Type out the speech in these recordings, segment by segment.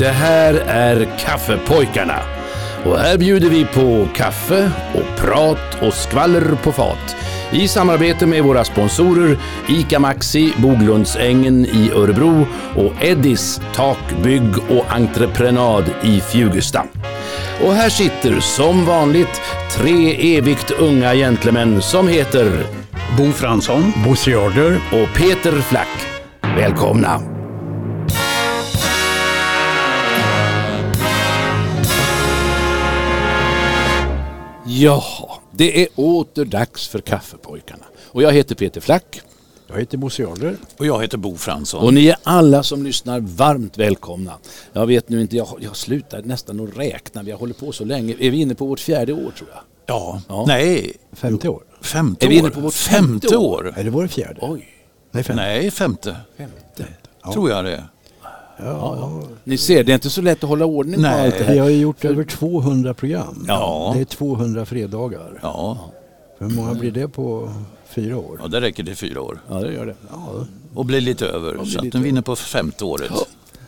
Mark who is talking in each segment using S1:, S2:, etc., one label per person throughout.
S1: Det här är Kaffepojkarna. Och här bjuder vi på kaffe och prat och skvaller på fat. I samarbete med våra sponsorer ICA Maxi, Boglundsängen i Örebro och Eddis Tak, Bygg och Entreprenad i Fjugesta. Och här sitter som vanligt tre evigt unga gentlemän som heter
S2: Bo Fransson, Bosse Jarder
S1: och Peter Flack. Välkomna! Ja, det är åter dags för Kaffepojkarna. Och jag heter Peter Flack.
S2: Jag heter Bosse Jarder.
S3: Och jag heter Bo Fransson.
S1: Och ni är alla som lyssnar varmt välkomna. Jag vet nu inte, jag, jag slutar nästan att räkna. Vi har hållit på så länge. Är vi inne på vårt fjärde år tror jag?
S3: Ja,
S1: Ja.
S3: nej,
S2: Femte år.
S3: femte
S1: Är vi inne
S3: år.
S1: på vårt
S3: femte
S1: femte
S3: år?
S2: Är det vår fjärde?
S1: Oj.
S2: Nej, femte.
S3: Nej, femte.
S1: Femte.
S3: Tror jag det.
S2: Ja,
S1: Ni ser, det är inte så lätt att hålla ordning på
S3: Nej.
S1: allt det
S2: Vi
S1: här.
S2: har ju gjort över 200 program.
S3: Ja.
S2: Det är 200 fredagar.
S3: Ja,
S2: Hur många blir det på fyra år?
S3: ja det räcker till fyra år.
S1: Ja, det gör det.
S2: Ja,
S3: Och blir lite över.
S1: blir
S3: så att
S1: lite
S3: den vinner på femte året.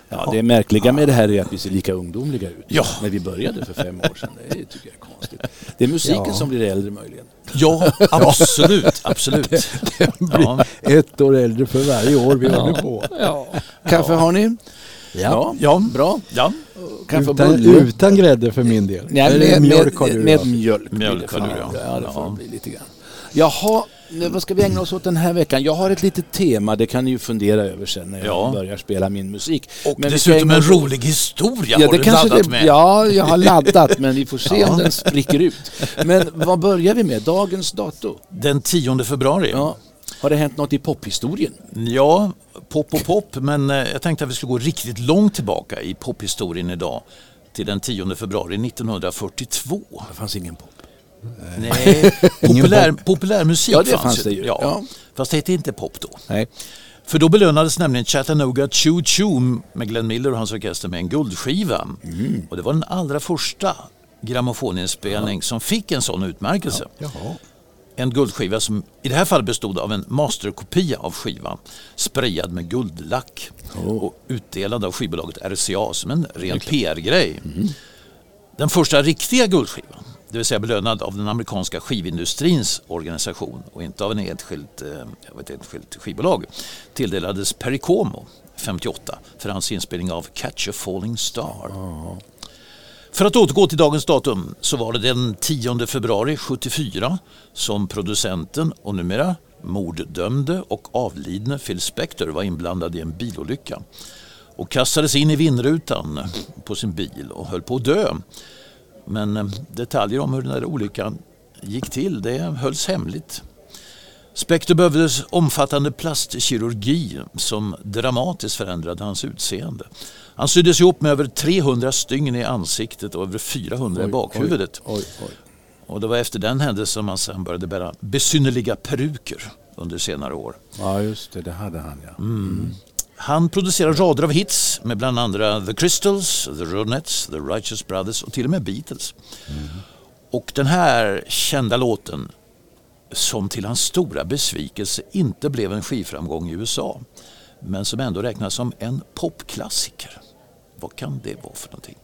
S1: Ja, det märkliga med det här är att vi ser lika ungdomliga ut.
S3: Ja.
S1: När vi började för fem år sedan. Det tycker jag är konstigt. Det är musiken
S2: Ja.
S1: som blir äldre möjligen.
S3: Ja, absolut. absolut. Ja.
S2: ett år äldre för varje år vi håller på.
S1: Ja. Kaffe har ni? Ja.
S3: Ja.
S1: Bra.
S3: ja,
S2: Utan, utan grädde för min del.
S1: Nej,
S2: Eller
S1: med,
S2: mjölk har
S1: med,
S2: du
S1: med mjölk.
S3: Mjölk har du, ja.
S1: Ja, det får
S3: Ja.
S1: bli lite grann. Jaha, nu, vad ska vi ägna oss åt den här veckan? Jag har ett litet tema, det kan ni ju fundera över sen när jag
S3: Ja.
S1: börjar spela min musik.
S3: och
S1: Men
S3: dessutom en rolig historia
S1: Ja,
S3: har
S1: det
S3: du
S1: kanske
S3: laddat
S1: det,
S3: med.
S1: Ja, jag har laddat men vi får se om den spricker ut. Men vad börjar vi med? Dagens dato?
S3: Den 10 februari.
S1: Ja. Har det hänt något i pophistorien?
S3: Ja, pop och pop, men eh, jag tänkte att vi skulle gå riktigt långt tillbaka i pophistorien idag. Till den 10 februari 1942.
S1: Det fanns ingen pop.
S3: Nej, populär, populärmusik
S1: Ja, det
S3: fanns,
S1: fanns det ju.
S3: Ja.
S1: Ja.
S3: Fast det hette inte pop då.
S1: Nej.
S3: För då belönades nämligen Chattanooga Choo Choo med Glenn Miller och hans orkester med en guldskiva.
S1: Mm.
S3: Och det var den allra första grammofoninspelning som fick en sån utmärkelse.
S2: Jaha.
S3: En guldskiva som i det här fallet bestod av en masterkopia av skivan sprayad med guldlack och utdelad av skivbolaget RCA som en ren PR-grej. Den första riktiga guldskivan, det vill säga belönad av den amerikanska skivindustrins organisation och inte av en enskilt, eh, ett enskilt skivbolag, tilldelades Perry Como 58 för hans inspelning av Catch a Falling Star. För att återgå till dagens datum så var det den 10 februari 74 som producenten och numera morddömde och avlidne Phil Spector var inblandad i en bilolycka och kastades in i vindrutan på sin bil och höll på att dö. Men eh, detaljer om hur den där olyckan gick till det hölls hemligt. Spector behövde omfattande plastkirurgi som dramatiskt förändrade hans utseende. Han syddes ihop med över 300 stygn i ansiktet och över 400 i bakhuvudet.
S1: Oj, oj.
S3: Och det var efter den händelsen som han sen började bära besynnerliga peruker under senare år.
S1: Ja, just det. Det hade han ja.
S3: Han producerade rader av hits med bland andra The Crystals, The Ronettes, The Righteous Brothers och till och med Beatles. Och den här kända låten som till hans stora besvikelse inte blev en skivframgång i USA men som ändå räknas som en popklassiker. Vad kan det vara för någonting?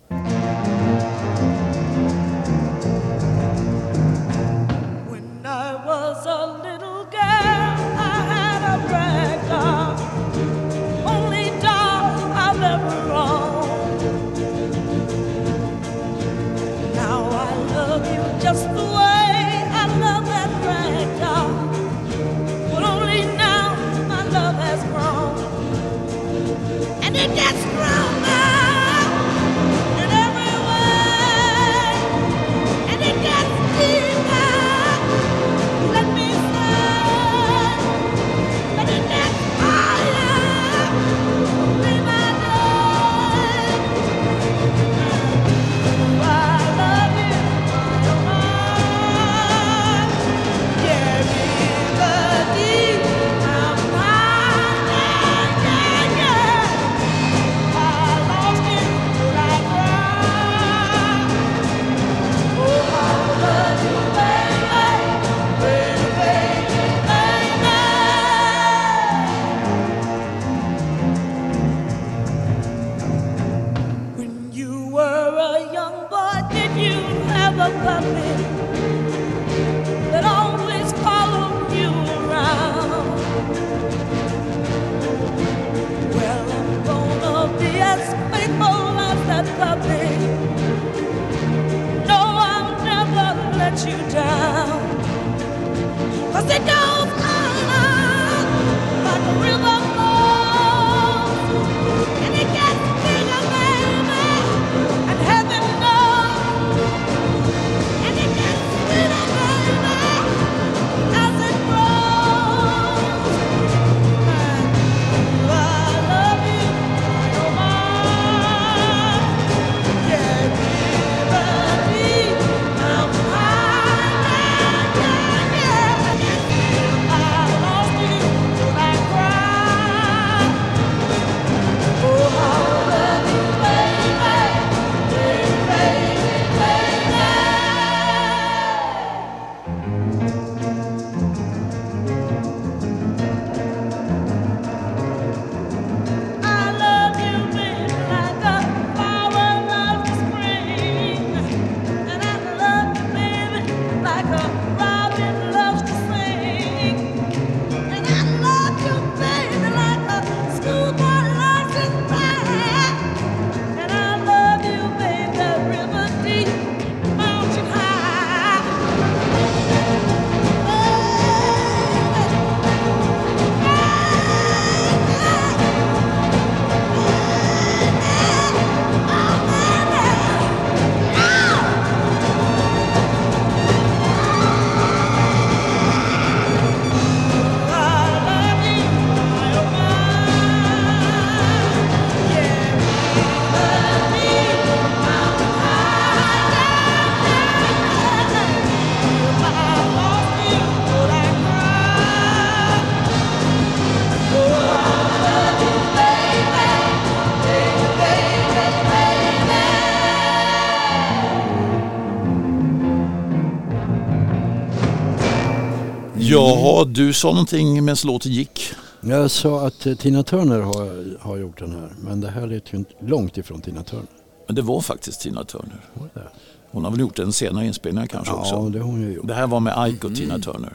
S3: Ja, du sa någonting medan låten gick.
S2: Jag sa att eh, Tina Turner har, har gjort den här. Men det här lät ju långt ifrån Tina Turner.
S3: Men det var faktiskt Tina Turner.
S2: Det det?
S3: Hon har väl gjort en senare inspelning kanske
S2: Ja,
S3: också.
S2: det har hon ju gjort.
S3: Det här var med Ike och Tina Turner.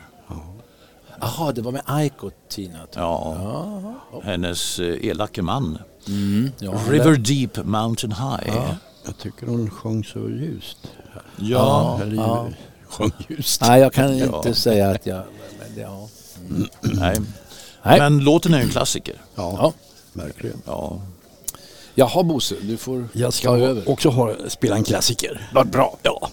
S1: Jaha, det var med Ike och Tina.
S3: Ja. Hennes eh, elake man.
S1: Mm, ja,
S3: River Deep Mountain High.
S2: Ja, jag tycker hon sjöng så ljust.
S3: Ja.
S2: Eller
S1: ja.
S2: Sjöng ljust.
S1: Nej, jag kan
S3: Ja.
S1: inte säga att jag... Men, ja.
S3: Nej.
S1: Nej.
S3: Men låten är en klassiker.
S2: Ja,
S1: Ja.
S2: verkligen.
S3: Ja.
S1: Jaha Bosse, du får
S2: Jag ska
S1: ta över.
S2: också ha, spela en klassiker.
S1: Vad bra.
S2: Ja.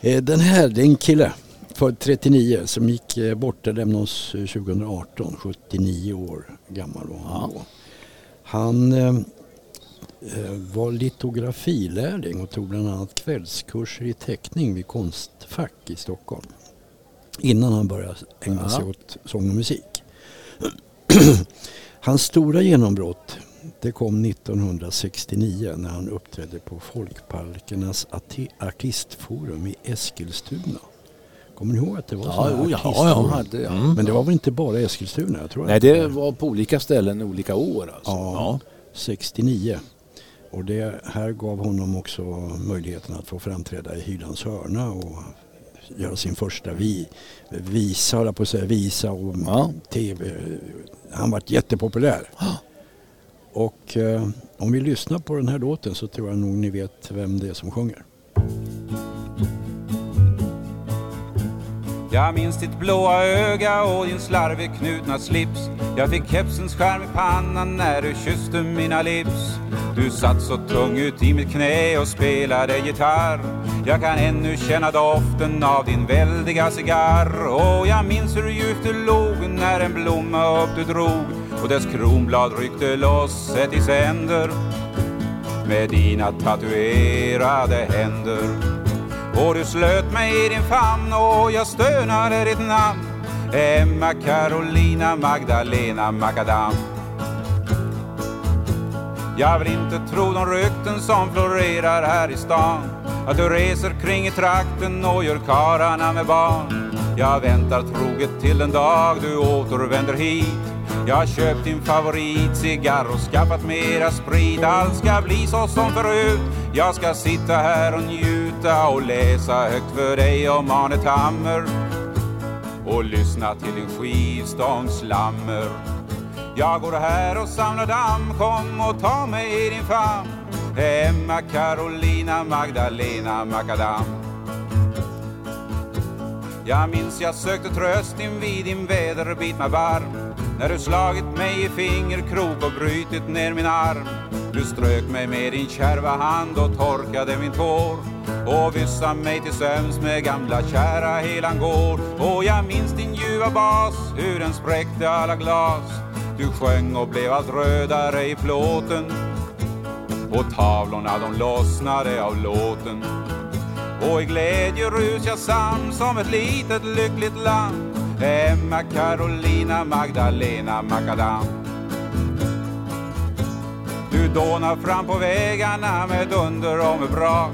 S2: Eh, Den här, det är en kille född 39 som gick eh, bort, lämnade oss eh, 2018, 79 år gammal var han då. Han eh, eh, var litografilärling och tog bland annat kvällskurser i teckning vid Konstfack i Stockholm. Innan han började ägna sig
S1: Ja.
S2: åt sång och musik. Hans stora genombrott det kom 1969 när han uppträdde på Folkparkernas artistforum i Eskilstuna. Kommer ni ihåg att det var
S1: Ja, jo, ja, ja, hade, ja.
S2: Men det var väl inte bara Eskilstuna? Jag tror
S1: Nej, det var på olika ställen olika år alltså.
S2: Ja, 69. Och det här gav honom också möjligheten att få framträda i Hylands hörna och göra sin första vi, visa, på att säga, visa och
S1: Ja.
S2: tv. Han var jättepopulär. Och eh, om vi lyssnar på den här låten så tror jag nog ni vet vem det är som sjunger.
S4: Jag minns ditt blåa öga och din slarvigt knutna slips. Jag fick kepsens skärm i pannan när du kysste mina lips. Du satt så tung ut i mitt knä och spelade gitarr. Jag kan ännu känna doften av din väldiga cigarr. Och jag minns hur djupt du log när en blomma upp du drog. Och dess kronblad ryckte loss ett i sänder. Med dina tatuerade händer och du slöt mig i din famn och jag stönade ditt namn. Emma Carolina Magdalena Macadam. Jag vill inte tro de rykten som florerar här i stan. Att du reser kring i trakten och gör karlarna med barn. Jag väntar troget till den dag du återvänder hit. Jag har köpt din favoritcigarr och skaffat mera sprit. Allt ska bli så som förut. Jag ska sitta här och njuta och läsa högt för dig om Arne Tammer och lyssna till din skivstångs slammer. Jag går här och samlar damm, kom och ta mig i din famn. Emma, Carolina, Magdalena, Macadam. Jag minns jag sökte tröst invid din väderbitna barm när du slagit mig i fingerkrok och brutit ner min arm. Du strök mig med din kärva hand och torkade min tår och vissa mig till sömns med gamla kära Helan gård. Och jag minns din ljuva bas, hur den spräckte alla glas. Du sjöng och blev allt rödare i plåten och tavlorna de lossnade av låten. Och i glädje rus jag sam som ett litet lyckligt land Emma, Carolina, Magdalena, Macadam. Du dånar fram på vägarna med dunder och med brak.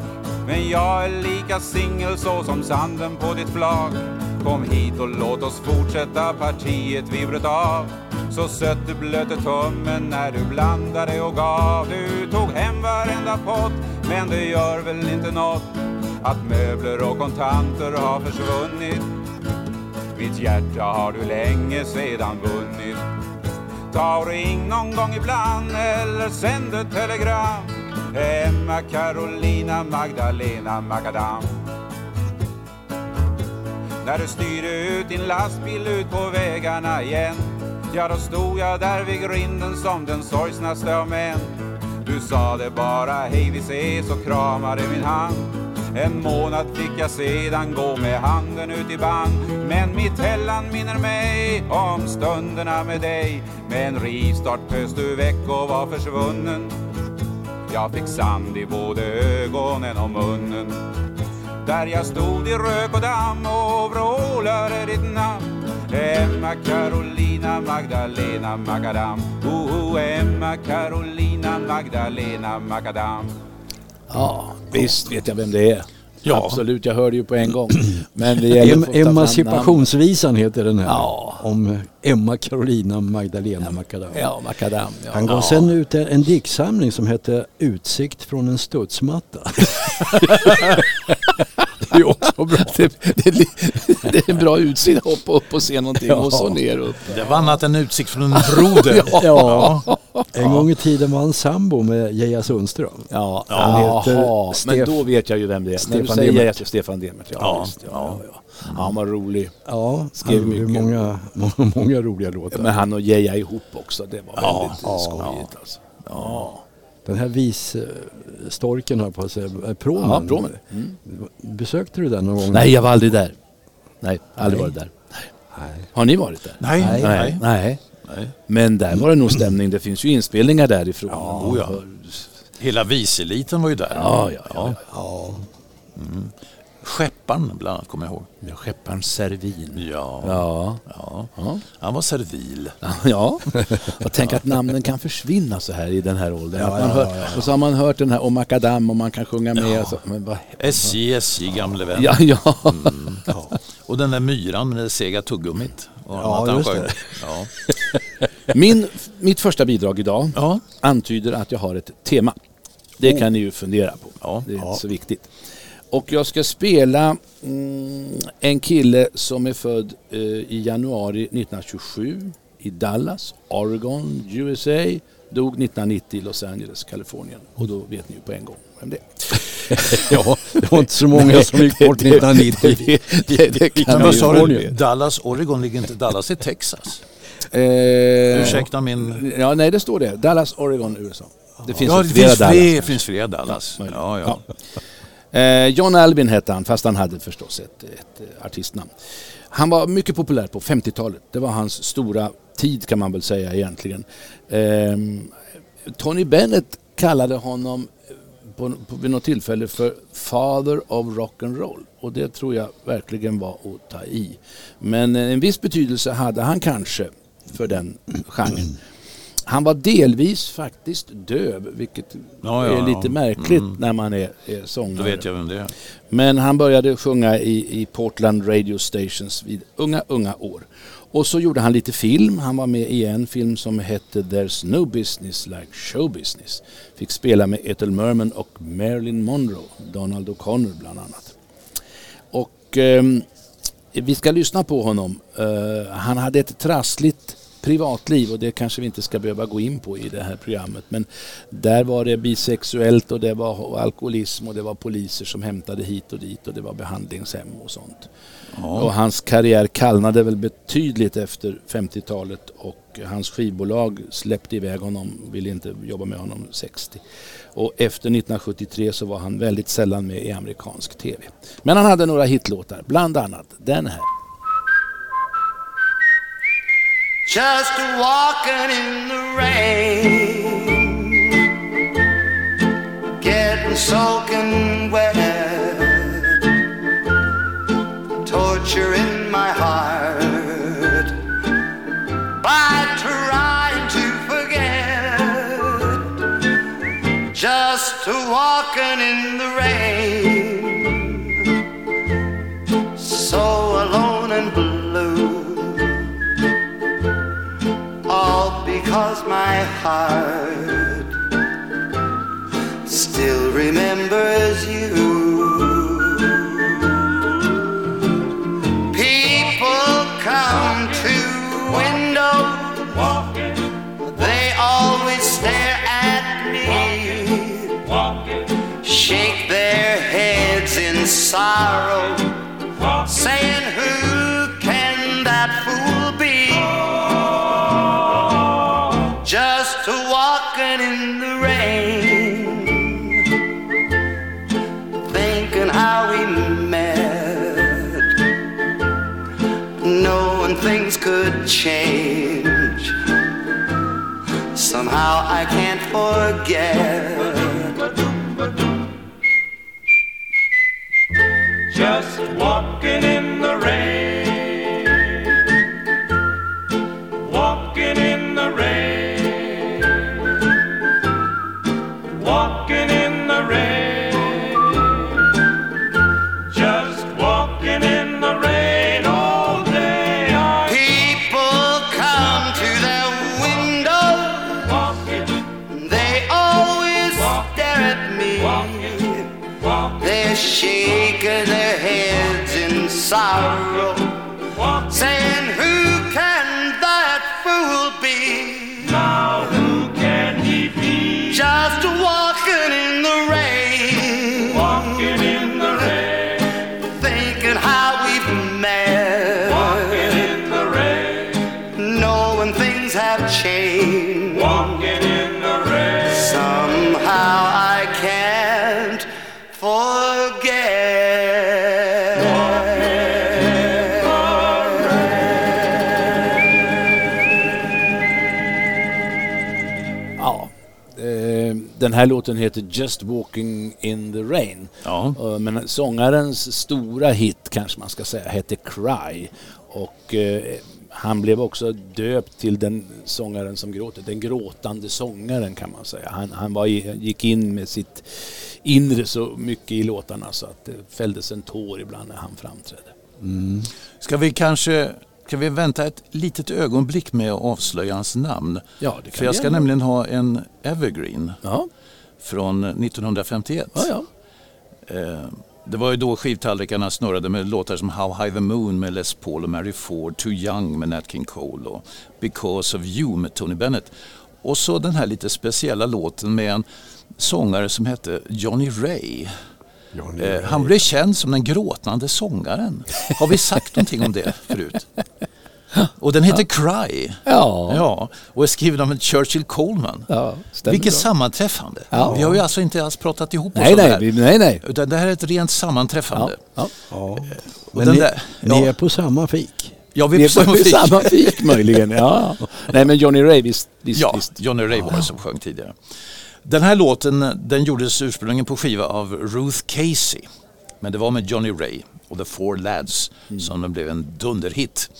S4: Men jag är lika singel så som sanden på ditt flak. Kom hit och låt oss fortsätta partiet vi bröt av. Så sött du blötte tummen när du blandade och gav. Du tog hem varenda pott, men det gör väl inte nåt att möbler och kontanter har försvunnit. Mitt hjärta har du länge sedan vunnit. Ta och ring någon gång ibland eller sänd ett telegram. Emma, Carolina, Magdalena, Macadam. När du styrde ut din lastbil ut på vägarna igen Ja, då stod jag där vid grinden som den sorgsnaste av män Du sa det bara hej vi ses och kramade min hand en månad fick jag sedan gå med handen ut i band. Men mitt Helland minner mig om stunderna med dig. Med en rivstart pös du väck och var försvunnen. Jag fick sand i både ögonen och munnen. Där jag stod i rök och damm och vrålade ditt namn. Emma, Carolina, Magdalena, Macadam oh, oh, Emma, Carolina, Magdalena, Macadam
S1: Ja, visst vet jag vem det är.
S3: Ja.
S1: Absolut, jag hörde ju på en gång. Men det gäller
S2: Em. Emancipationsvisan heter den här.
S1: Ja.
S2: Om Emma, Carolina, Magdalena, Macadam.
S1: Ja, makadam. Ja.
S2: Han gav sen ut en, en diktsamling som hette Utsikt från en studsmatta. det är också bra.
S1: Det, det, det är en bra utsikt att hoppa upp och se någonting och så ner upp.
S3: Det var annat än utsikt från en broder.
S2: Ja. En gång i tiden var han sambo med Geija Sundström.
S1: Ja,
S2: Han heter
S1: men då vet jag ju vem det är. När
S2: Stefan
S1: du säger
S2: Demert.
S1: jag, Stefan Demert. Ja,
S3: Ja,
S1: visst, ja, ja. ja. Han var rolig.
S2: Ja,
S1: Skrev
S2: han gjorde
S1: mycket.
S2: många, många, många roliga låtar.
S1: Men han och Geija ihop också, det var
S3: Ja,
S1: väldigt
S2: ja,
S1: skojigt alltså. Ja,
S2: Den här visstorken har på att säga, eh, Promen.
S1: ja Promen. Mm.
S2: Besökte du den någon gång?
S1: Nej, jag var aldrig där. Nej, aldrig
S2: Nej.
S1: varit där.
S2: Nej.
S1: Har ni varit där?
S3: Nej,
S2: Nej.
S3: nej.
S1: Nej.
S3: nej.
S1: Men där var det nog stämning. Det finns ju inspelningar därifrån.
S3: Oh, ja. Hela viseliten var ju där.
S1: Ja, ja, ja.
S2: Ja.
S3: Skepparen bland annat kommer jag ihåg.
S1: ja. Servin.
S3: Ja.
S1: Ja.
S3: ja.
S1: Ja.
S3: Han var servil.
S1: Ja, och tänk att namnen kan försvinna så här i den här åldern.
S2: Ja,
S1: man
S2: ja,
S1: hör,
S2: ja, ja.
S1: Och så har man hört den här om Makadam och man kan sjunga med. och Så, men vad,
S3: SJ, SJ gamle vän.
S1: ja, ja.
S3: Och den där myran med det sega tuggummit.
S2: Ja, just det.
S3: Ja.
S1: Min, mitt första bidrag idag
S3: Ja.
S1: antyder att jag har ett tema. Det kan ni ju fundera på.
S3: Ja.
S1: Det är
S2: Ja.
S1: inte så viktigt. Och jag ska spela mm, en kille som är född eh, i januari 1927 i Dallas, Oregon, USA. Dog 1990 i Los Angeles, Kalifornien. Och då vet ni ju på en gång vem det är.
S2: ja, det var inte så många som gick bort 1990.
S1: Det, det, det kan
S3: Men sa du? Dallas, Oregon, ligger inte Dallas i Texas?
S1: Eh,
S3: Ursäkta min...
S1: Ja, nej det står det. Dallas, Oregon, USA. Det finns
S3: ja, det
S1: flera
S3: finns
S1: Dallas.
S3: fler, finns fler Dallas. Ja, ja.
S1: Eh, John Albin hette han, fast han hade förstås ett, ett eh, artistnamn. Han var mycket populär på 50-talet. Det var hans stora tid kan man väl säga egentligen. Eh, Tony Bennett kallade honom eh, på, på, vid något tillfälle för Father of rock'n'roll. Och det tror jag verkligen var att ta i. Men eh, en viss betydelse hade han kanske för den genren han var delvis faktiskt döv, vilket
S3: Ja, ja,
S1: är lite märkligt
S3: Mm.
S1: när man är, är sångare.
S3: Då vet jag vem det är.
S1: Men han började sjunga i, i Portland Radio Stations vid unga, unga år. Och så gjorde han lite film. Han var med i en film som hette There's no business like show business. Fick spela med Ethel Merman och Marilyn Monroe, Donald O'Connor bland annat. Och ehm, vi ska lyssna på honom. Eh, han hade ett trassligt privatliv och det kanske vi inte ska behöva gå in på i det här programmet. Men där var det bisexuellt och det var alkoholism och det var poliser som hämtade hit och dit och det var behandlingshem och sånt. Och hans karriär kallnade väl betydligt efter 50-talet och hans skivbolag släppte iväg honom, ville inte jobba med honom 60. Och efter 1973 så var han väldigt sällan med i amerikansk TV. Men han hade några hitlåtar, bland annat den här.
S5: Just walking in the rain, getting soaking heart still remembers you. Forget.
S6: just walking in the rain, walking in the rain, walking in the rain,
S5: sorrow,
S1: den här låten heter Just Walking in the Rain.
S3: Ja.
S1: Eh, Men sångarens stora hit kanske man ska säga hette Cry. Och eh, han blev också döpt till den sångaren som gråter. Den gråtande sångaren kan man säga. Han, han var gick in med sitt inre så mycket i låtarna så att det fälldes en tår ibland när han framträdde.
S3: Ska vi kanske kan vi vänta ett litet ögonblick med att avslöja hans namn?
S1: Ja, det kan
S3: För jag ska nämligen ha en Evergreen
S1: Ja,
S3: från 1951.
S1: ja, ja.
S3: Eh, Det var ju då skivtallrikarna snurrade med låtar som How High the Moon med Les Paul och Mary Ford, Too Young med Nat King Cole och Because of You med Tony Bennett. Och så den här lite speciella låten med en sångare som hette Johnny Ray. Eh, han blev känd som den gråtande sångaren. Har vi sagt någonting om det förut? Och den heter Cry.
S1: Ja,
S3: Ja, och är skriven av en Churchill Coleman.
S1: ja
S3: Vilket
S1: bra.
S3: sammanträffande.
S1: Ja.
S3: Vi har ju alltså inte alls pratat ihop oss
S1: Nej,
S3: det
S1: nej,
S3: här.
S1: nej, nej.
S3: Utan det här är ett rent
S1: Ja,
S3: sammanträffande.
S1: ja.
S2: Ja.
S3: Och
S2: Men
S3: den
S2: ni,
S3: där-
S2: ni
S3: ja.
S2: är på samma fik.
S3: Ja, vi är på
S1: på
S3: samma fik.
S1: samma fik möjligen. Ja. Nej men Johnny Ray visst. visst,
S3: Ja,
S1: visst.
S3: Johnny Ray var det som sjöng tidigare. Den här låten den gjordes ursprungligen på skiva av Ruth Casey. Men det var med Johnny Ray och The Four Lads som den blev en dunderhit.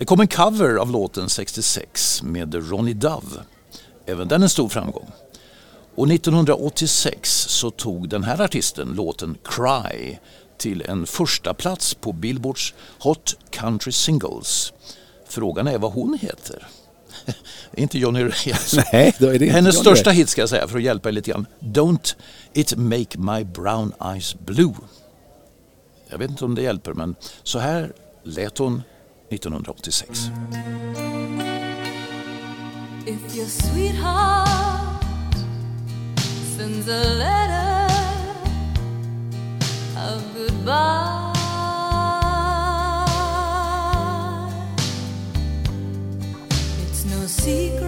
S3: Det kom en cover av låten 66 med Ronnie Dove även den en stor framgång. Och 1986 så tog den här artisten låten Cry till en första plats på Billboards Hot Country Singles. Frågan är vad hon heter. inte Johnny alltså.
S1: Nej, då är det inte
S3: Hennes
S1: Johnny
S3: största
S1: Ray.
S3: hit ska jag säga för att hjälpa er lite grann. Don't it make my brown eyes blue. Jag vet inte om det hjälper men så här lät hon 1986.
S7: If your sweetheart sends a letter of goodbye, it's no secret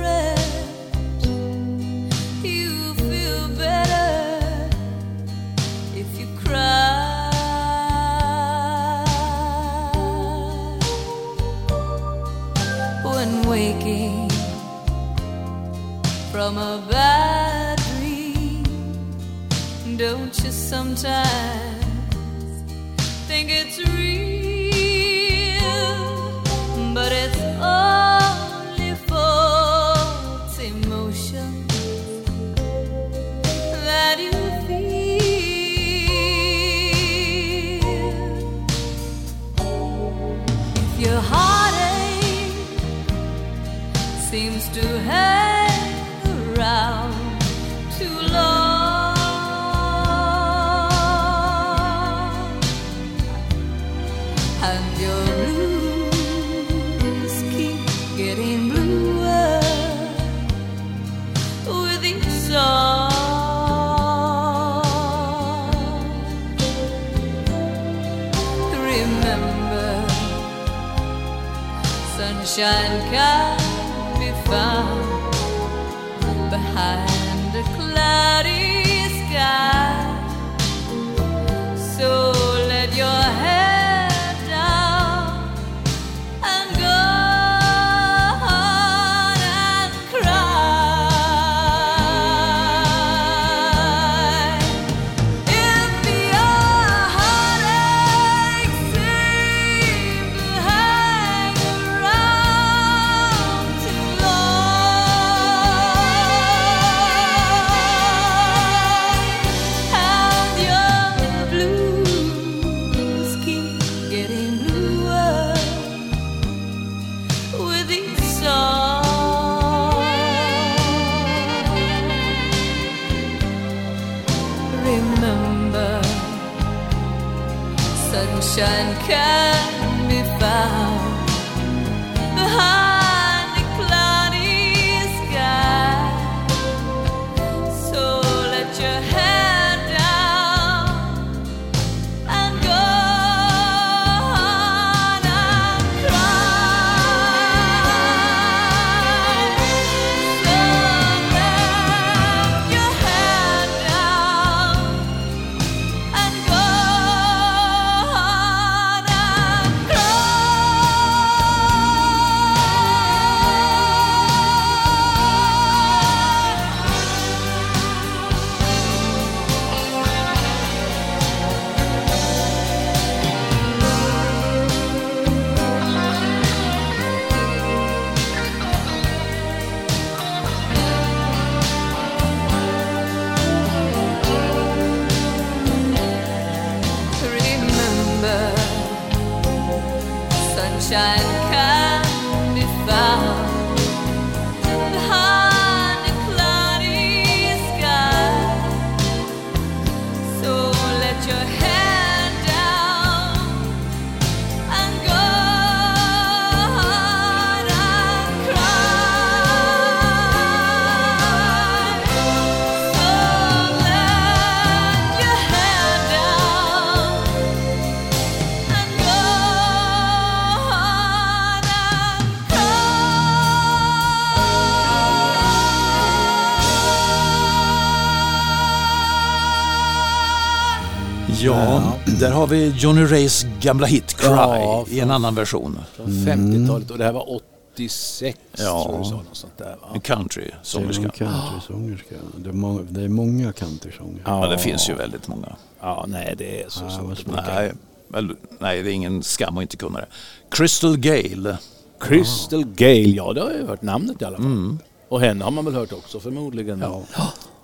S3: har vi Johnny Rays gamla hit Cry
S1: Ja,
S3: i en annan version.
S1: Från 50-talet och det här var 86
S3: Ja.
S1: tror du sa. Något sånt där, va?
S3: En country-sångerska.
S2: Det är en countrysångerska. Det är många, det är många countrysånger.
S3: Ja, det finns ju väldigt många.
S1: Ja, nej det är så
S2: Ja,
S1: svårt.
S3: Nej, väl, nej, det är ingen skam att inte kunna det. Crystal Gale.
S1: Crystal Gale, ja det har jag hört namnet i alla fall. Och henne har man väl hört också förmodligen.
S2: Ja.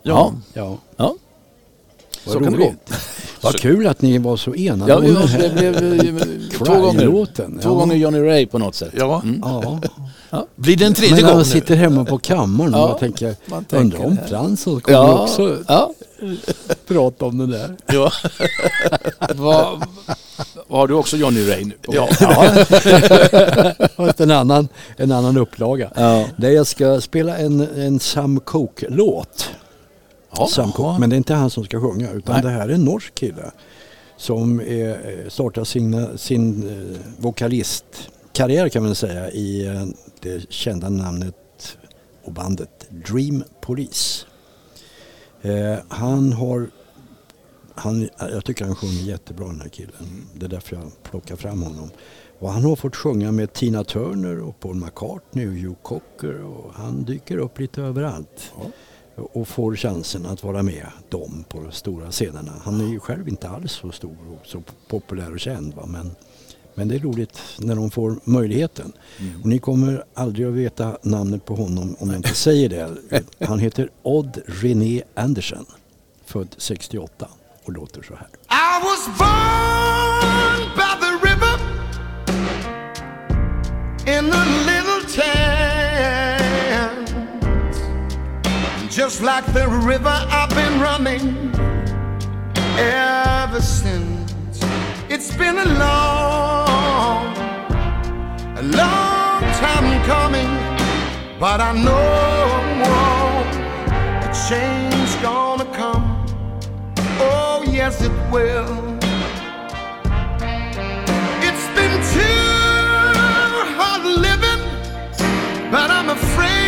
S1: Ja.
S2: Ja,
S1: ja.
S2: Vad
S1: Så kan det
S2: roligt. Vad kul att ni var så enade
S1: Ja,
S2: om
S1: var,
S2: här
S1: det blev eh, två gånger, två
S2: Ja.
S1: gånger Johnny Ray på något sätt.
S3: Ja.
S2: Ja.
S3: Blir det en tredje
S2: Men när
S3: gång
S2: man
S3: nu?
S2: sitter hemma på kammaren och
S1: Ja,
S2: man tänker,
S1: man tänker
S2: undrar om
S1: det.
S2: Fransson kommer
S1: Ja,
S2: också
S1: ja.
S2: prata om det där.
S3: Ja.
S1: Vad, vad har du också Johnny Ray nu? På
S3: Ja.
S2: Fast en annan, en annan upplaga.
S1: Ja.
S2: Där jag ska spela en, en Sam Cooke-låt. Cooke. Men det är inte han som ska sjunga utan
S1: Nej.
S2: det här är en norsk kille som är, eh, startar sin, sin eh, vokalistkarriär kan man säga i eh, det kända namnet och bandet Dream Police. Eh, han har han, jag tycker han sjunger jättebra den här killen. Det är därför jag plockar fram honom. Och han har fått sjunga med Tina Turner och Paul McCartney och Hugh Cocker och han dyker upp lite överallt. Och får chansen att vara med dem på de stora scenerna. Han är ju själv inte alls så stor och så populär och känd. Va? Men, men det är roligt när de får möjligheten. Och ni kommer aldrig att veta namnet på honom om jag inte säger det. Han heter Odd René Andersen. Född 68 och låter så här.
S8: I was born by the river in a Just like the river, I've been running ever since. It's been a long, a long time coming, but I know a change gonna come. Oh, yes, it will. It's been too hard living, but I'm afraid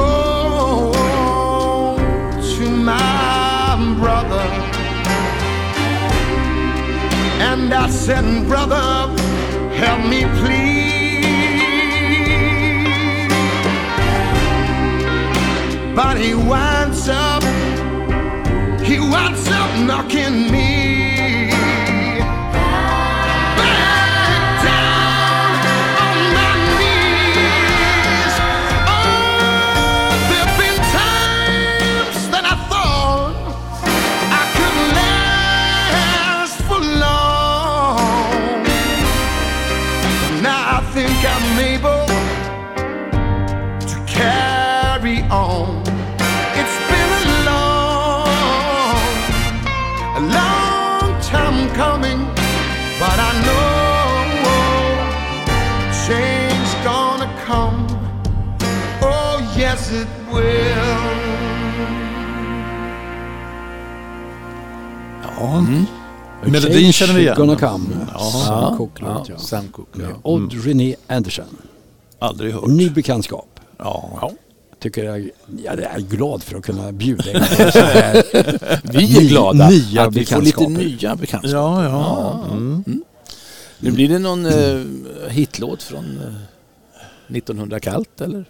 S8: And I said, brother, help me please. But he winds up, he winds up knocking me carry on. It's been a long, a long time coming, but I know change gonna come. Oh, yes, it will.
S3: Ja. Melodin känner vi igen.
S2: Gonna come.
S1: Ja,
S2: Sam Cooke
S1: ja,
S2: ja.
S1: Sam Cooke. Ja.
S2: Odd René Andersen.
S3: Aldrig hört.
S2: Ny bekantskap.
S3: Ja.
S2: Tycker jag, jag är glad för att kunna bjuda er på så här.
S1: Vi är
S2: Ny-
S1: glada
S2: nya
S1: att vi får lite nya bekantskaper.
S3: Ja, ja. Mm.
S1: Nu blir det någon eh, hitlåt från eh, 1900 kallt eller?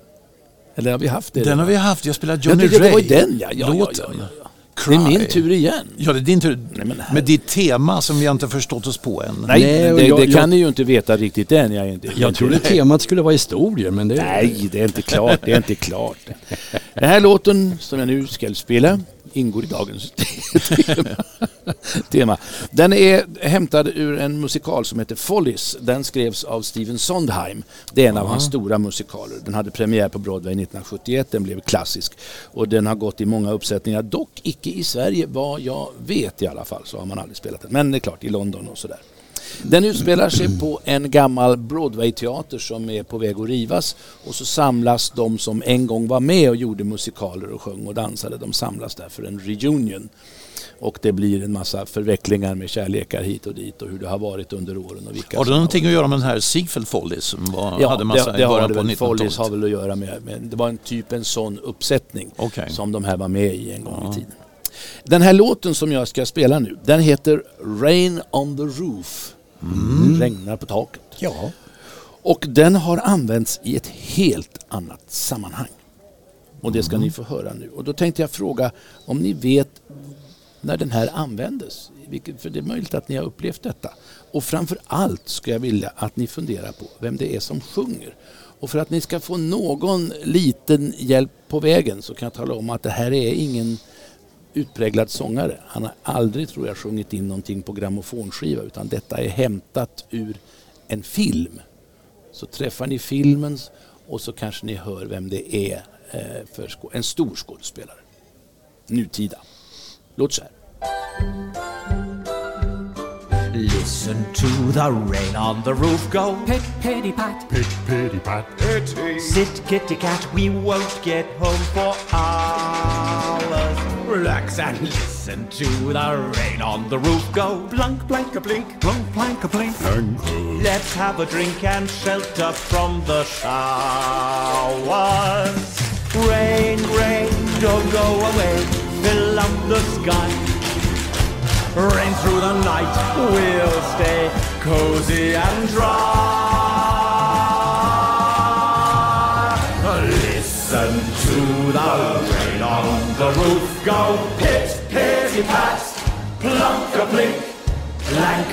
S1: Eller har vi haft det?
S3: Den
S1: redan?
S3: har vi haft. Jag spelade
S1: Jag
S3: Johnny
S1: tyckte det var
S3: Ray.
S1: den ja. ja, ja, ja, ja, ja. Det är min
S3: Cry.
S1: tur igen.
S3: Ja, det är din tur.
S1: Nej, men här-
S3: Med ditt tema som vi inte förstått oss på än.
S1: Nej,
S2: Nej,
S1: det,
S2: jag-
S1: det
S2: jag-
S1: kan ni ju inte veta riktigt än. Jag, inte,
S2: Jag trodde temat skulle vara historier men det
S1: Nej, det är inte klart. Det är inte klart. Den här låten som jag nu ska spela ingår i dagens tema. tema. Den är hämtad ur en musikal som heter Follies. Den skrevs av Steven Sondheim. Det är en av hans stora musikaler. Den hade premiär på Broadway 1971. Den blev klassisk. Och den har gått i många uppsättningar. Dock icke i Sverige vad jag vet i alla fall. Så har man aldrig spelat den. Men det är klart i London och sådär. Den utspelar sig på en gammal Broadway-teater som är på väg att rivas och så samlas de som en gång var med och gjorde musikaler och sjöng och dansade. De samlas där för en reunion. Och det blir en massa förvecklingar med kärlekar hit och dit och hur det har varit under åren. Och vilka
S3: Har det någonting att göra med den här Ziegfeld Follies som var,
S1: Ja,
S3: hade massa
S1: det, det har det väl. Follies
S3: 1900-talet?
S1: har väl att göra med, med det var en typ en sån uppsättning
S3: Okej.
S1: som de här var med i en gång i tiden. Den här låten som jag ska spela nu, den heter Rain on the Roof. Regnar på taket.
S2: Ja.
S1: Och den har använts i ett helt annat sammanhang. Och det ska ni få höra nu. Och då tänkte jag fråga om ni vet när den här användes. Vilket- För det är möjligt att ni har upplevt detta. Och framför allt ska jag vilja att ni funderar på vem det är som sjunger. Och för att ni ska få någon liten hjälp på vägen så kan jag tala om att det här är ingen utpräglad sångare. Han har aldrig, tror jag, sjungit in någonting på grammofonskiva utan detta är hämtat ur en film. Så träffar ni filmen och så kanske ni hör vem det är eh, för en stor skådespelare. Nutida. Låt så här.
S9: Listen to the rain on the roof go.
S10: Pit, pitty, pat.
S5: Pit, pitty, pat.
S9: Sit, kitty cat, we won't get home for hours. Relax and listen to the rain on the roof go. Blunk, blank, a blink, blunk, blank, a blink. Let's have a drink and shelter from the showers. Rain, rain, don't go away. Fill up the sky. Rain through the night, we'll stay cozy and dry. Listen to the rain on the roof go. Pit, pitty, pat, plunk a blink, blank.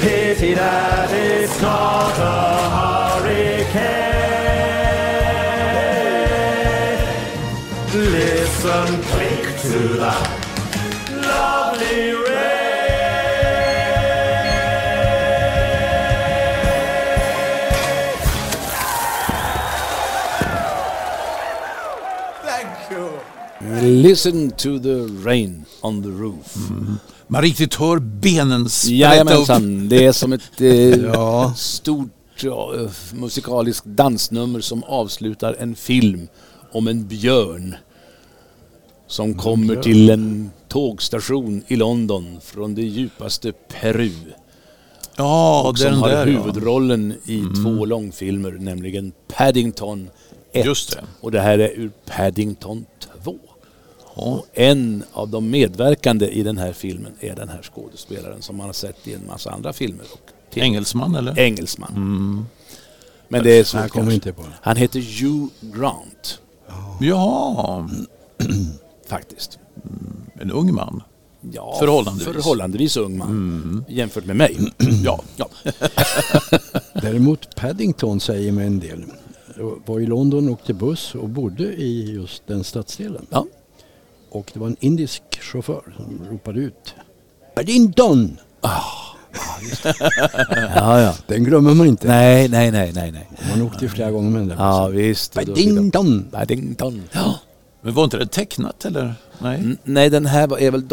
S9: Pity that it's not a hurricane. Listen, blink to the
S1: Listen to the rain on the roof.
S3: Man riktigt hör benen sprätta.
S1: Jajamensan, det är som ett eh,
S2: Ja.
S1: stort ja, eh, musikaliskt dansnummer som avslutar en film om en björn som kommer till en tågstation i London från det djupaste Peru.
S3: Ja,
S1: och som
S3: den
S1: har
S3: där ja.
S1: huvudrollen i två långfilmer, nämligen Paddington 1
S3: Just det.
S1: och det här är ur Paddington 2. Och en av de medverkande i den här filmen är den här skådespelaren som man har sett i en massa andra filmer. Och.
S3: Engelsman eller?
S1: Engelsman. Men det är svårt
S2: Jag kommer inte på det.
S1: Han heter Hugh Grant
S3: Ja,
S1: faktiskt.
S3: en ung man.
S1: Ja,
S3: Förhållandevis.
S1: Förhållandevis ung man jämfört med mig. ja. ja.
S2: Däremot Paddington säger mig en del. Jag var i London, åkte buss och bodde i just den stadsdelen.
S1: Ja.
S2: Och det var en indisk chaufför som ropade ut Paddington!
S1: ja, ja.
S2: Den glömmer man inte.
S1: Nej, nej, nej, nej, nej.
S2: Man åkte ju flera gånger med den där
S1: Ja, visst.
S2: Paddington!
S1: Paddington. Ja.
S3: Men var inte det tecknat eller? Nej.
S1: N- Nej, den här var- är väl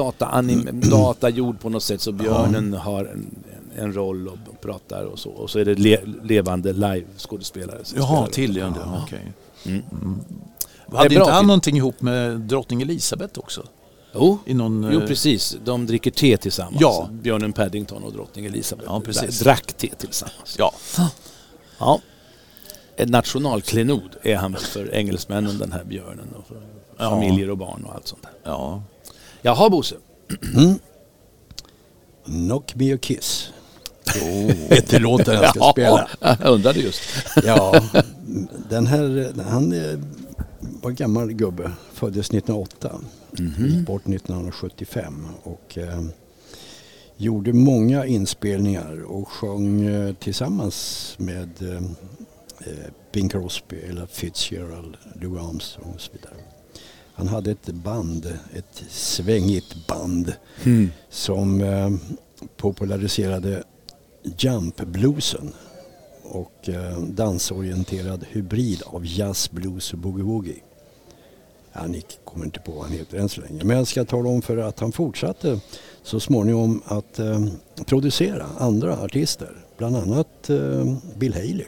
S1: datagjord på något sätt så björnen har en, en roll och pratar och så. Och så är det le levande live-skådespelare.
S3: Jaha, till ja. ja. Okej.
S1: Mm.
S3: Hade inte han
S1: film.
S3: någonting ihop med drottning Elisabeth också?
S1: Jo,
S3: någon,
S1: jo,
S3: eh,
S1: precis. De dricker te tillsammans.
S3: Ja.
S1: Björnen Paddington och drottning Elisabeth
S3: Ja, precis.
S1: drack te tillsammans.
S3: Ja.
S1: Ja. En nationalklenod är han för engelsmännen, den här björnen. Och för
S3: Ja.
S1: familjer och barn och allt sånt där.
S3: ja.
S1: Jaha, Bosse.
S2: Knock me a kiss. Heter låten jag ska
S1: Ja,
S2: spela.
S1: jag undrade just.
S2: Ja, den här, han var gammal gubbe, föddes 1908, gick bort 1975 och eh, gjorde många inspelningar och sjöng eh, tillsammans med eh, eh, Bing Crosby eller Fitzgerald, Louis Armstrong och så vidare. Han hade ett band, ett svängigt band som eh, populariserade jump-bluesen och eh, dansorienterad hybrid av jazz, blues och boogie-woogie. Ja, ni kommer inte på vad han heter än så länge. Men jag ska tala om för att han fortsatte så småningom att eh, producera andra artister. Bland annat eh, Bill Haley.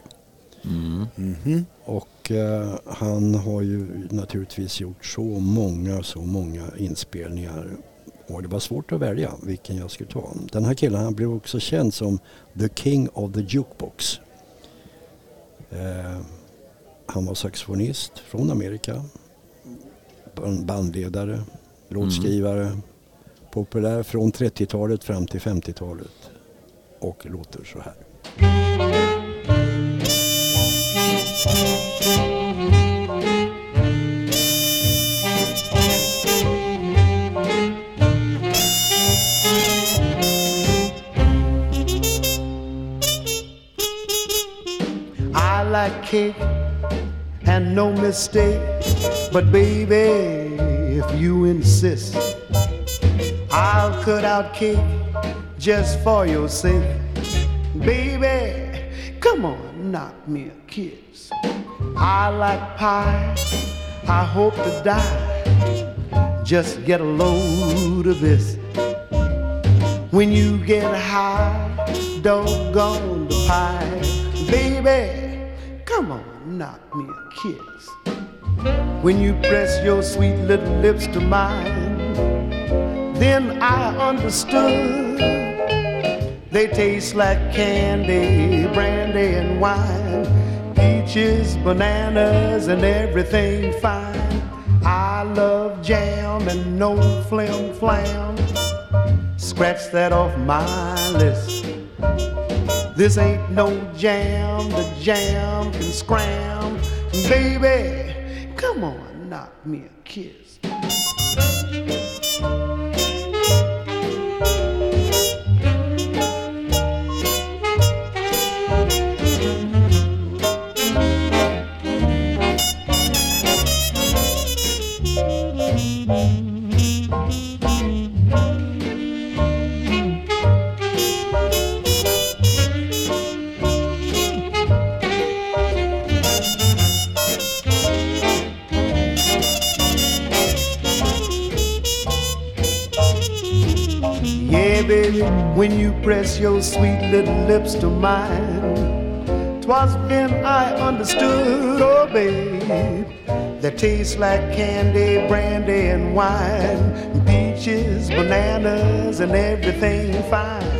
S2: Och eh, han har ju naturligtvis gjort så många, så många inspelningar. Och det var svårt att välja vilken jag skulle ta. Den här killen han blev också känd som The King of the Jukebox. Eh, han var saxofonist från Amerika. Band- Bandledare, låtskrivare. Populär från 30-talet fram till 50-talet. Och låter så här.
S8: And no mistake. But baby, if you insist, I'll cut out cake just for your sake. Baby, come on, knock me a kiss. I like pie, I hope to die. Just get a load of this. When you get high, doggone the pie. Baby, come on, knock me a kiss. When you press your sweet little lips to mine, then I understood. They taste like candy, brandy, and wine, peaches, bananas, and everything fine. I love jam and no flim flam. Scratch that off my list. This ain't no jam, the jam can scram. Baby, come on, knock me a kiss. When you press your sweet little lips to mine, twas then I understood, oh babe, that tastes like candy, brandy, and wine, peaches, bananas, and everything fine.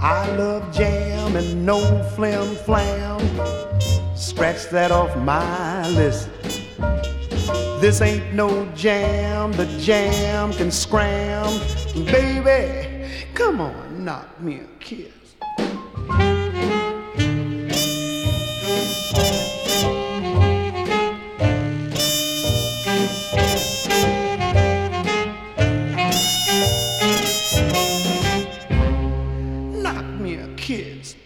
S8: I love jam and no flim flam. Scratch that off my list. This ain't no jam, the jam can scram. Baby, come on, knock me a kiss. Knock me a kiss.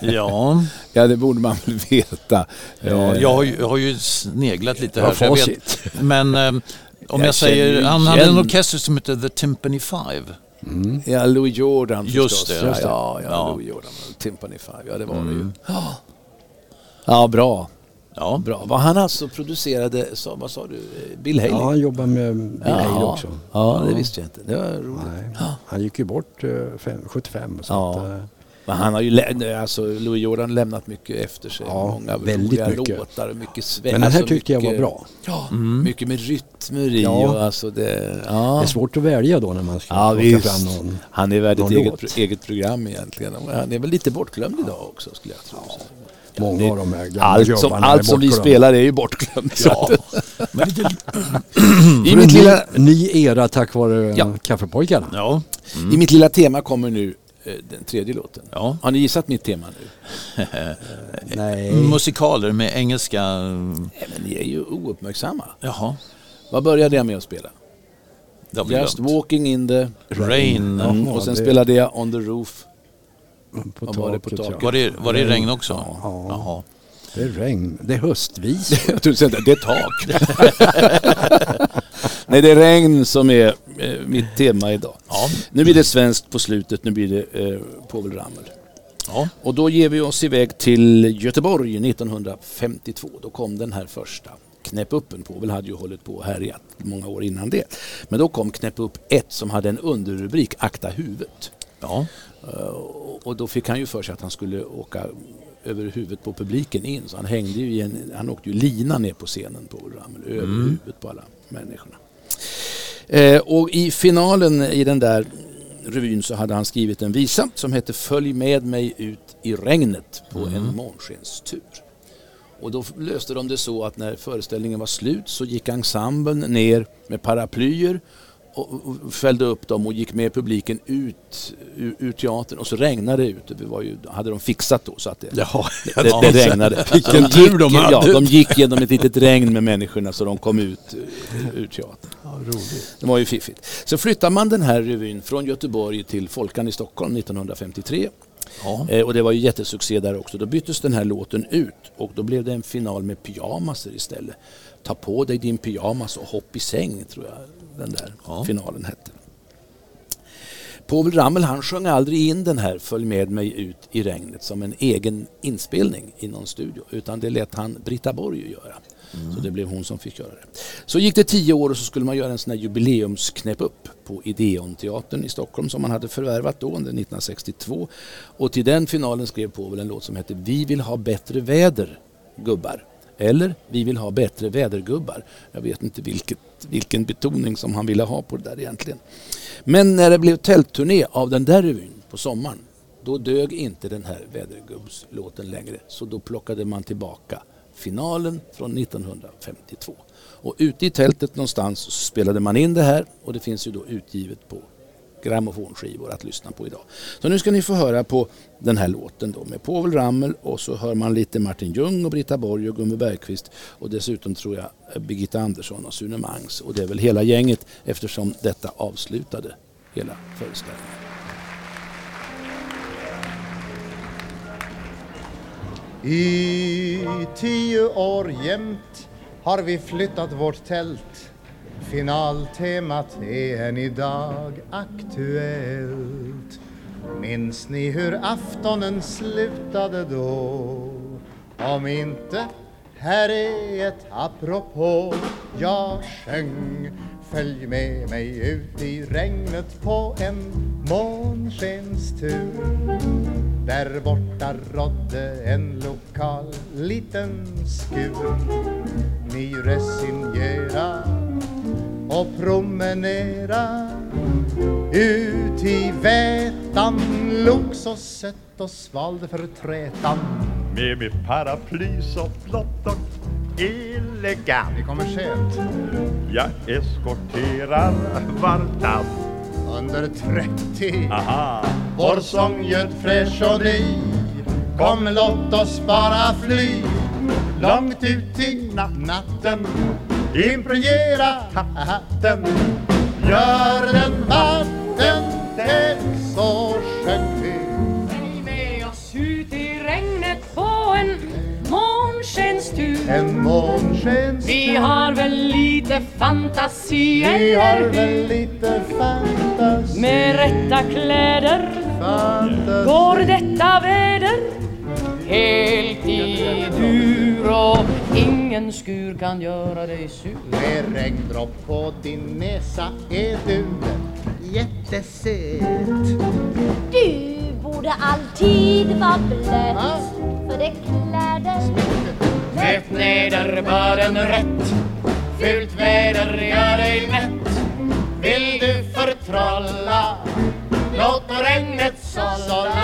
S3: Ja,
S1: Ja, det borde man väl veta.
S3: ja
S1: Eh,
S3: jag, har ju, jag har ju sneglat lite här.
S2: Ja,
S3: jag vet. Men eh, om jag,
S1: Jag
S3: säger, han hade en orkester som heter The Timpani Five.
S1: Ja, Louis Jordan
S3: Just
S1: förstås.
S3: det,
S1: Ja,
S3: just det.
S1: ja, ja,
S3: Ja. Mm.
S1: Louis Jordan. Timpani Five, ja det var det ju. Ja. Ja, bra.
S3: Ja,
S1: bra. Var han alltså producerade, så, vad sa du, Eh, Bill Haley?
S2: Ja, han jobbar med Bill Haley också.
S1: Ja, det visste jag inte. Det var roligt.
S2: Nej, han gick ju bort eh, fem, 75. Så
S1: Ja. Men han har ju, lä- alltså Louis Jordan lämnat mycket efter sig.
S2: Ja,
S1: Många
S2: väldigt mycket.
S1: låtar och mycket sväng.
S2: men den här
S1: alltså
S2: tyckte jag var
S1: mycket-
S2: bra.
S1: Ja, mycket med rytmer i
S2: Ja.
S1: och alltså det... Ja.
S2: Det är svårt att välja då när man ska
S1: Ja,
S2: plocka fram någon.
S1: Han är värd ett eget, eget program egentligen. Han är väl lite bortglömd idag också skulle jag tro. Så.
S2: Många
S1: det-
S2: av de här
S1: Allt som, allt som vi spelar är ju bortglömt.
S3: Ja.
S1: att-
S3: men lite,
S1: I, mitt lilla,
S2: ny, ny era tack vare
S1: Ja.
S2: Kaffepojkarna.
S3: ja,
S1: I mitt lilla tema kommer nu den tredje låten.
S3: ja.
S1: Har ni gissat mitt tema nu?
S2: Nej.
S3: Musikaler med engelska...
S1: Nej, men ni är ju ouppmärksamma.
S3: Jaha,
S1: Vad började jag med att spela? Just
S3: glömt.
S1: walking in the...
S3: Rain.
S1: Mm, och sen
S2: det-
S1: spelade jag On the roof.
S2: På
S1: Vad var det på
S2: taket,
S1: taket?
S3: Var det, var det regn också?
S2: Ja.
S3: Jaha.
S2: Det är regn. Det är höstvis.
S1: Det är tak. Nej, det är regn som är eh, mitt tema idag.
S3: Ja.
S1: Nu blir det svenskt på slutet, nu blir det eh, Povel Ramel.
S3: Ja.
S1: Och då ger vi oss iväg till Göteborg 1952. Då kom den här första Knäpp uppen. Povel hade ju hållit på och härjat många år innan det. Men då kom Knäpp upp 1 som hade en underrubrik Akta huvudet.
S3: Ja.
S1: Eh, och- då fick han ju för sig att han skulle åka över huvudet på publiken in. Så han hängde ju i en, han åkte ju lina ner på scenen på Ramel, över huvudet på alla människorna. Eh, och i finalen i den där revyn så hade han skrivit en visa som hette Följ med mig ut i regnet på en månskenstur. Och då löste de det så att när föreställningen var slut så gick ensemblen ner med paraplyer och fällde upp dem och gick med publiken ut ur, ur teatern och så regnade det ut. Det var ju, hade de fixat då så att det,
S3: Jaha.
S1: det, det, det regnade.
S3: Vilken
S1: de
S3: tur de
S1: gick,
S3: hade.
S1: Ja, de gick genom ett litet regn med människorna så de kom ut eh, ur teatern. Det var ju fiffigt. Så flyttar man den här revyn från Göteborg till Folkan i Stockholm 1953.
S3: Ja.
S1: Eh, och det var ju jättesuccé där också. Då byttes den här låten ut och då blev det en final med pyjamaser istället. Ta på dig din pyjamas och hopp i säng tror jag den där
S3: Ja.
S1: finalen hette. Povel Ramel han sjöng aldrig in den här Följ med mig ut i regnet som en egen inspelning i någon studio utan det lät han Britta Borg göra. Så det blev hon som fick göra det. Så gick det tio år och så skulle man göra en sån här jubileumsknäpp upp på Ideonteatern i Stockholm som man hade förvärvat då under 1962. Och till den finalen skrev Povel en låt som hette Vi vill ha bättre väder, gubbar. Eller Vi vill ha bättre vädergubbar. Jag vet inte vilket, vilken betoning som han ville ha på det där egentligen. Men när det blev tältturné av den där revyn på sommaren då dög inte den här vädergubbslåten längre. Så då plockade man tillbaka finalen från 1952. Och ute i tältet någonstans spelade man in det här och det finns ju då utgivet på grammofonskivor att lyssna på idag. Så nu ska ni få höra på den här låten då med Povel Ramel och så hör man lite Martin Ljung och Britta Borg och Gunve Bergqvist och dessutom tror jag eh, Birgitta Andersson och Sune Mangs och det är väl hela gänget eftersom detta avslutade hela föreställningen.
S11: I tio år jämt har vi flyttat vårt tält Finaltemat är än idag aktuellt. Minns ni hur aftonen slutade då? Om inte, här är ett apropå. Jag sjöng Följ med mig ut i regnet på en månskenstur där borta rådde en lokal liten skur Ni resignerade och promenera ut i vätan. Log så sött och svalde för trätan.
S12: Med mitt paraply så flott och elegant.
S11: Vi kommer sent.
S12: Jag eskorterar vartan
S11: under 30
S12: Aha,
S11: Vår sång göt fräsch och ny. Kom låt oss bara fly. Långt ut i na- natten Impregera ha- hatten. Gör den vatten tät så vi
S13: Följ med oss ut i regnet på en månskenstur.
S11: En månskens
S13: Vi har väl lite fantasi
S11: Vi har väl lite fantasi.
S13: Med rätta kläder
S11: Fantasi.
S13: går detta väder. Helt i dur och ingen skur kan göra dig sur.
S11: Med regndropp på din näsa är du jättesöt
S14: Du borde alltid vara blöt
S11: Va?
S14: för det kläder
S13: Mätt nederbörden rätt, fult väder gör dig mätt.
S11: Vill du förtrolla Låt regnet sålla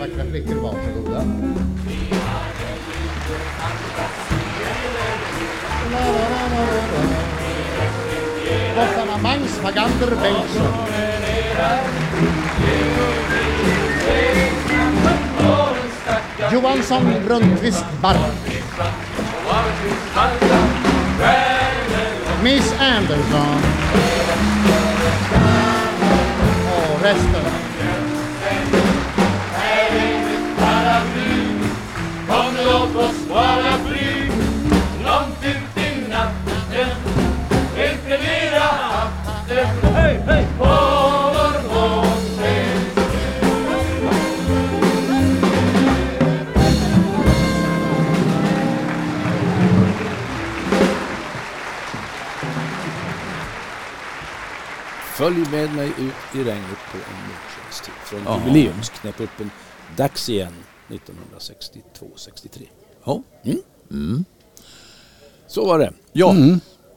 S11: vackra flickor. Varsågoda. Bossarna Mangs, Vagander, Bengtsson. Johansson, Rundqvist, Bark. Miss Anderson. Och resten.
S5: Vara fly Långt ut i natten Inte mera hatten Hej, hej!
S15: Följ med mig ut i regnet på en morgonstid. Från
S3: Ja.
S15: jubileumsknäppuppen Dags igen 1962-63.
S3: Ja.
S15: Mm. Så var det.
S3: Ja.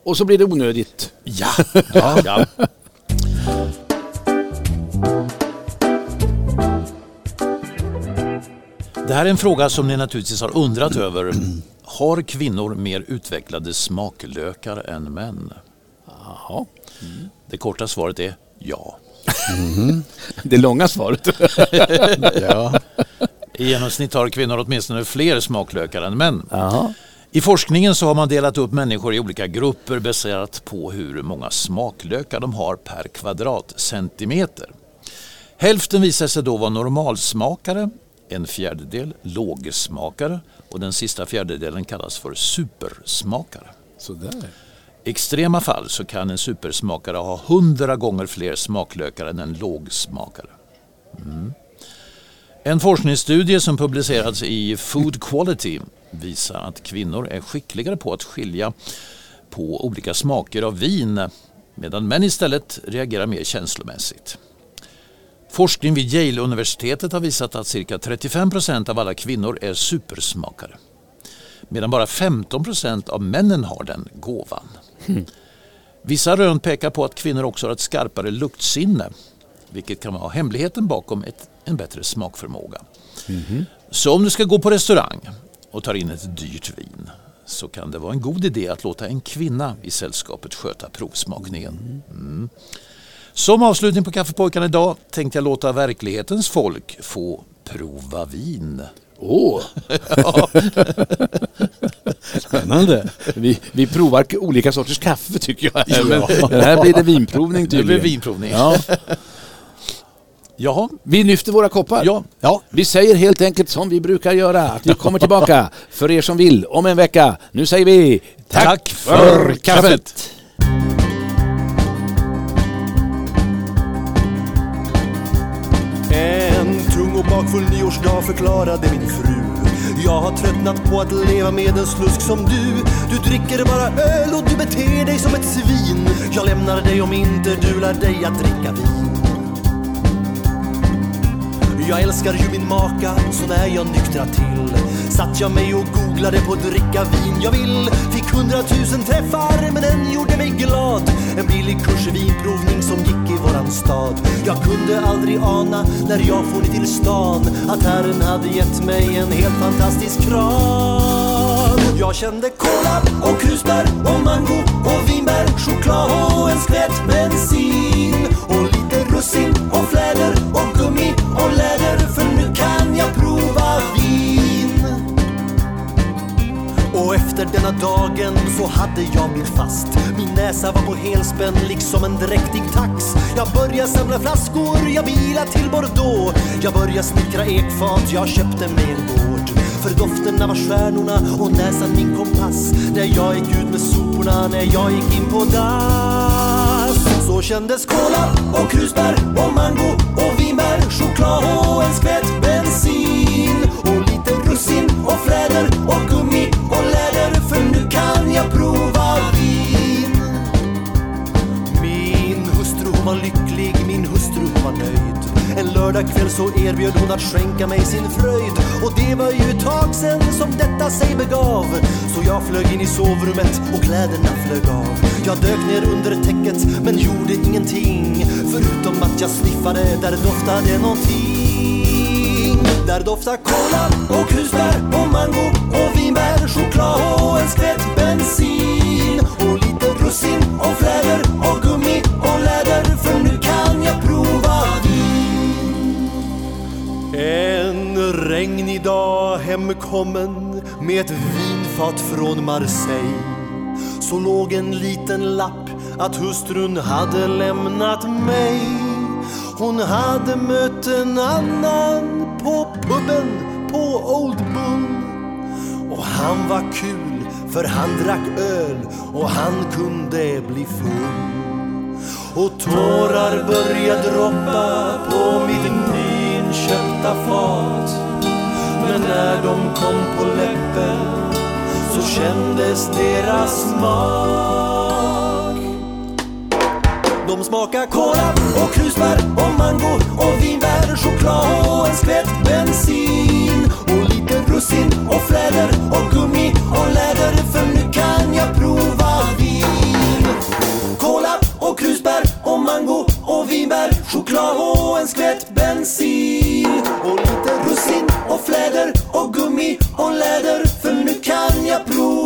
S15: Och så blir det onödigt.
S3: Ja. ja. ja. Det här är en fråga som ni naturligtvis har undrat över. Har kvinnor mer utvecklade smaklökar än män?
S15: Jaha.
S3: Det korta svaret är ja.
S15: Det långa svaret.
S3: ja. I genomsnitt har kvinnor åtminstone fler smaklökar än män.
S15: Jaha.
S3: I forskningen så har man delat upp människor i olika grupper baserat på hur många smaklökar de har per kvadratcentimeter. Hälften visar sig då vara normalsmakare, en fjärdedel lågsmakare och den sista fjärdedelen kallas för supersmakare.
S15: Sådär.
S3: I extrema fall så kan en supersmakare ha hundra gånger fler smaklökar än en lågsmakare. Mm. En forskningsstudie som publicerats i Food Quality visar att kvinnor är skickligare på att skilja på olika smaker av vin medan män istället reagerar mer känslomässigt. Forskning vid Yale-universitetet har visat att cirka 35 procent av alla kvinnor är supersmakare medan bara 15 procent av männen har den gåvan. Vissa rön pekar på att kvinnor också har ett skarpare luktsinne vilket kan vara hemligheten bakom ett, en bättre smakförmåga. Så om du ska gå på restaurang och tar in ett dyrt vin så kan det vara en god idé att låta en kvinna i sällskapet sköta provsmakningen. Mm. Som avslutning på Kaffepojkarna idag tänkte jag låta verklighetens folk få prova vin.
S15: Åh!
S3: ja.
S15: Spännande. Vi, vi provar olika sorters kaffe tycker jag.
S3: Ja.
S15: Men, här blir det vinprovning
S3: Det
S15: tydligen.
S3: blir vinprovning.
S15: Ja.
S3: Jaha.
S15: Vi lyfter våra koppar.
S3: Ja.
S15: ja. Vi säger helt enkelt som vi brukar göra, att vi kommer tillbaka för er som vill om en vecka. Nu säger vi tack,
S3: Tack
S15: för kaffet.
S10: En tung och bakfull nyårsdag förklarade min fru Jag har tröttnat på att leva med en slusk som du Du dricker bara öl och du beter dig som ett svin Jag lämnar dig om inte du lär dig att dricka vin jag älskar ju min maka, så när jag nyktra till. Satt jag mig och googlade på dricka vin jag vill. Fick hundratusen träffar, men den gjorde mig glad. En billig kurs i vinprovning som gick i våran stad. Jag kunde aldrig ana, när jag for ner till stan. Att Herren hade gett mig en helt fantastisk kran Jag kände kola och krusbär och mango och vinbär Choklad och en skvätt bensin. Och lite russin och fläder efter denna dagen så hade jag min fast. Min näsa var på helspänn liksom en dräktig tax. Jag började samla flaskor, jag bilade till Bordeaux. Jag började snickra ekfat, jag köpte mig en gård. För dofterna var stjärnorna och näsan min kompass. När jag gick ut med soporna, när jag gick in på dass. Så kändes cola och krusbär och mango och vinbär Choklad och en skvätt. Nu kan jag prova vin. Min hustru hon var lycklig, min hustru hon var nöjd. En lördagkväll så erbjöd hon att skänka mig sin fröjd. Och det var ju ett tag sen som detta sig begav. Så jag flög in i sovrummet och kläderna flög av. Jag dök ner under täcket men gjorde ingenting. Förutom att jag sniffade där doftade någonting. Där doftar cola och krusbär och mango och vinbär Choklad och en skvätt bensin. Och lite russin och fläder och gummi och läder För nu kan jag prova vin En regnig dag hemkommen med ett vinfat från Marseille.
S16: Så låg en liten lapp att hustrun hade lämnat mig. Hon hade mött en annan på puben på Old Bull. Och han var kul för han drack öl och han kunde bli full. Och tårar började droppa på mitt nyinköpta fat. Men när de kom på läppen så kändes deras mat. De smakar kola och krusbär och mango och vinbär, choklad och en skvätt bensin. Och lite russin och fläder och gummi och läder för nu kan jag prova vin. Kola och krusbär och mango och vinbär, choklad och en skvätt bensin. Och lite russin och fläder och gummi och läder för nu kan jag prova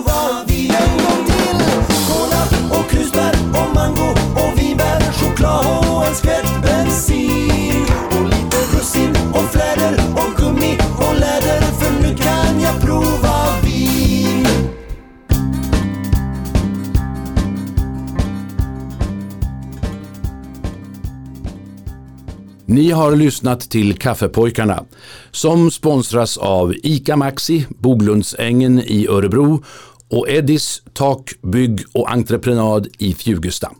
S16: skvätt bensin. Och lite russin och fläder och gummi och läder för nu kan jag prova vin.
S1: Ni har lyssnat till Kaffepojkarna som sponsras av ICA Maxi, Boglundsängen i Örebro och Eddis Tak, Bygg och Entreprenad i Fjugesta.